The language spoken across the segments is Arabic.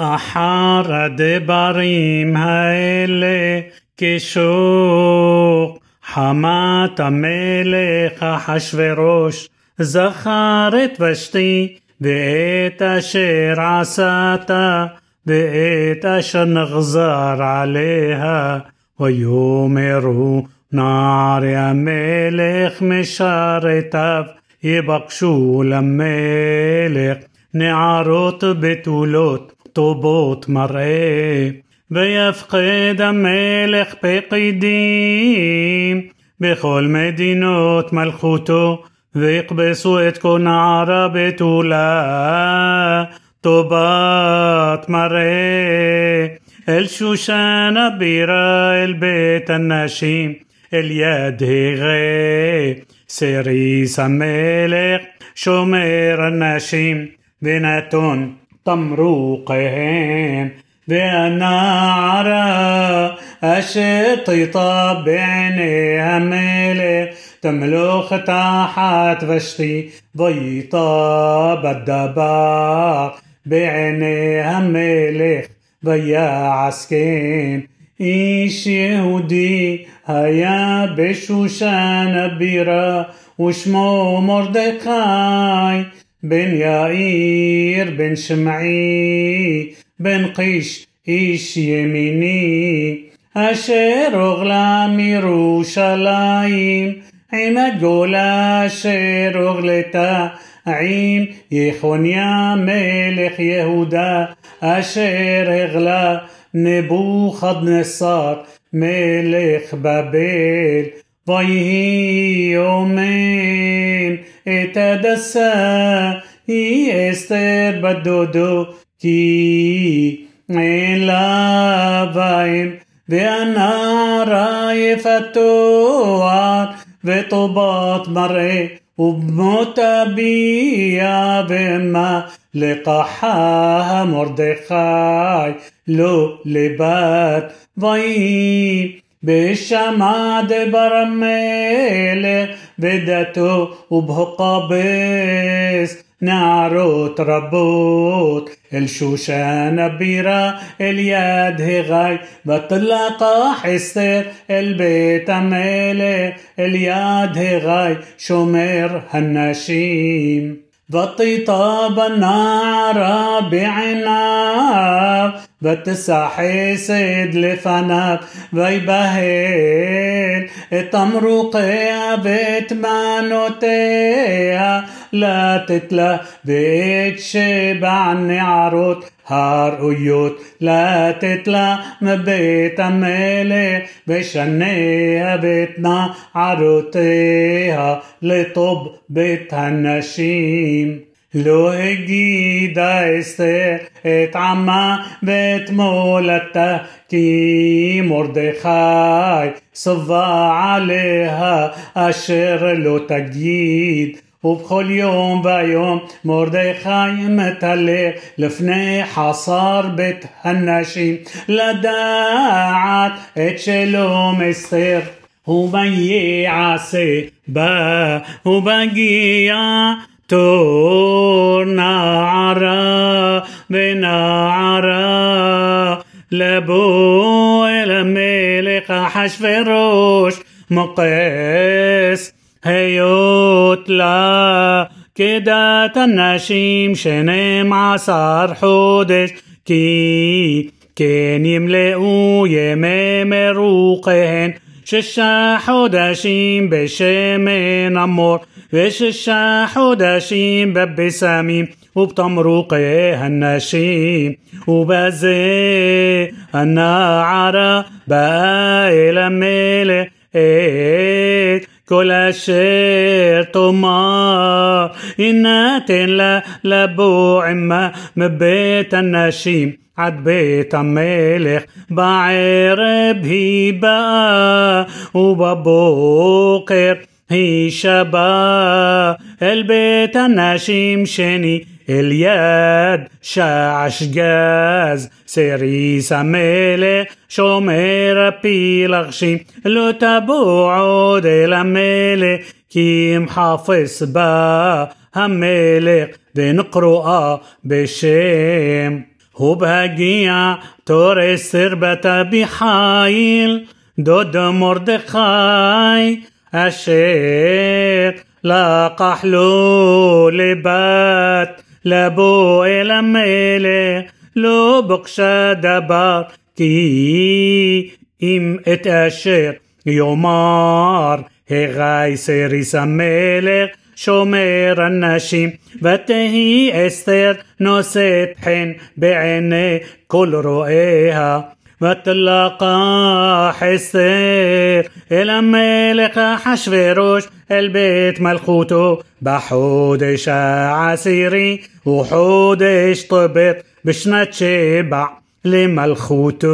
אחר הדברים האלה כשוק חמת המלך אחשורוש זכר את ושתי ואת אשר עשת ואת אשר נחזר עליה. ויאמרו נערי המלך משרתיו יבקשו למלך נערות בתולות טובות מראה ויפקד המלך פקידים בכל מדינות מלכותו ויקבסו את כל נערה בתולה טובת מראה אל שושן הבירה אל בית הנשים אל יד הגה סריס המלך שומר הנשים ונתון طمروقهن بأن عرى أشطيطة بعيني هملة تملوخ تحت فشتي ضيطة بالدبا بعيني هملة ضيا عسكين. إيش يهودي هيا بشوشان بيرا. وشمو مردقاي בן יאיר בן שמעי בן קיש איש ימיני אשר אוכלה מירושלים עם הגולה אשר הוגלתה עם יחוניה מלך יהודה אשר הגלה נבוכדנצר מלך בבל ויהי אומן את הדסה היא אסתר בדודו כי אין לה בהם והנערה יפתוח וטובת מראה ובמות אביה ומה לקחה מרדכי לא לבת ויהי بالشمع برميل بدتو وبهقة بس نعروت ربوت الشوشانة بيرة اليد هغاي. بطلقا حسر البيت عمالي الياد هغاي. شمر هالنشيم بطيطابنا بعنا بتسع سيد لفنا بيبهل التمر قيا بتمانوتيا לתת לה ואת שבע נערות הראויות לתת לה מבית המלך ושניה ואת נערותיה לטוב בית הנשים. לא הגידה אסתר את עמה ואת מולדתה כי מרדכי שבע עליה אשר לא תגיד ובכל יום ויום מרדכי מתהלך לפני חסר בית הנשים לדעת את שלום אסתר וביעשה בה ובגיע תור נערה ונערה לבוא אל המלך אחשורוש מוקס היות לה כדת הנשים שנים עשר חודש כי כן ימלאו ימי מרוqiהן שישה חודשים בשמן המור ושישה חודשים בבשמים ובתמרוקי הנשים ובזה הנערה באה אל המלך את כל אשר תאמר הנה תן לה לבוא עמה מבית הנשים עד בית המלך בערב היא באה ובבוקר היא שבה אל בית הנשים שני אל יד שעש גז סריס המלך שומר הפילגשים לא תבוא עוד אל המלך כי אם חפש בה המלך ונקרואה בשם ובהגיע תורס תרבתה בחיל, דוד מרדכי, אשר לקח לו לבת, לבוא אל המלך, לא בקשה דבר, כי אם את אשר יאמר, הגי סריס המלך, שומר הנשים, ותהי אסתר נושאת חן בעיני כל רואיה. ותלקח אסתר אל המלך אחשורוש אל בית מלכותו בחודש העשירי וחודש טבת בשנת שבע למלכותו.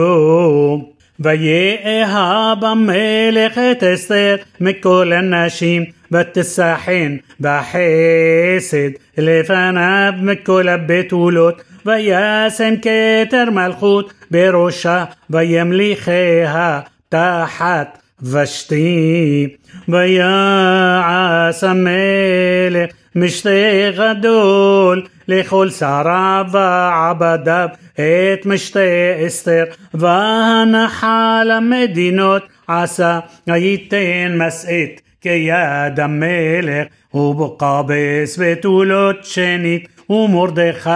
ויאהב המלך את אסתר מכל הנשים ותסחן בחסד לפניו מכל הבתולות וישם כתר מלכות בראשה וימליכיה תחת ושתי ויעש המלך משתה גדול לכל שריו ועבדיו את משתה אסתר והנחה למדינות עשה היתן משאת כיד המלך ובקבס בתולות שנית ומרדכי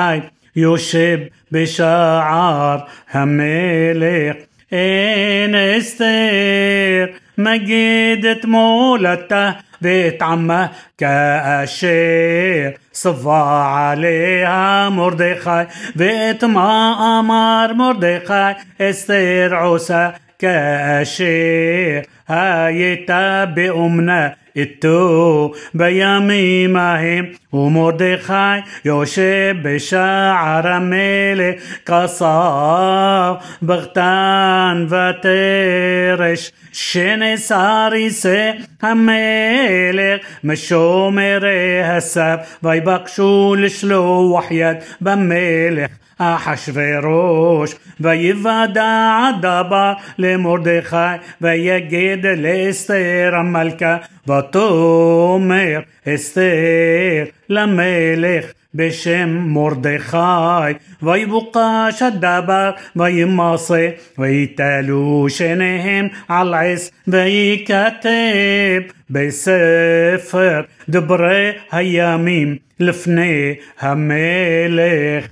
يشب بشعر هملق إن استير مجد مولته بيت عمه كأشير. صفى عليها مردخاي بيت ما أمر مردخاي استير عسى كأشير. هاي بأمنا איתו בימים ההם ומרדכי יושב בשער המלך כסף בכתן ותרש שנאסר יישא המלך משומרי הסף ויבקשו לשלוח יד במלך אחשורוש ויוודע הדבר למרדכי ויגיד לאסתר המלכה ותאמר אסתר למלך בשם מרדכי ויבוקש הדבר וימסה ויתלו שניהם על עש וייכתב בספר דברי הימים לפני המלך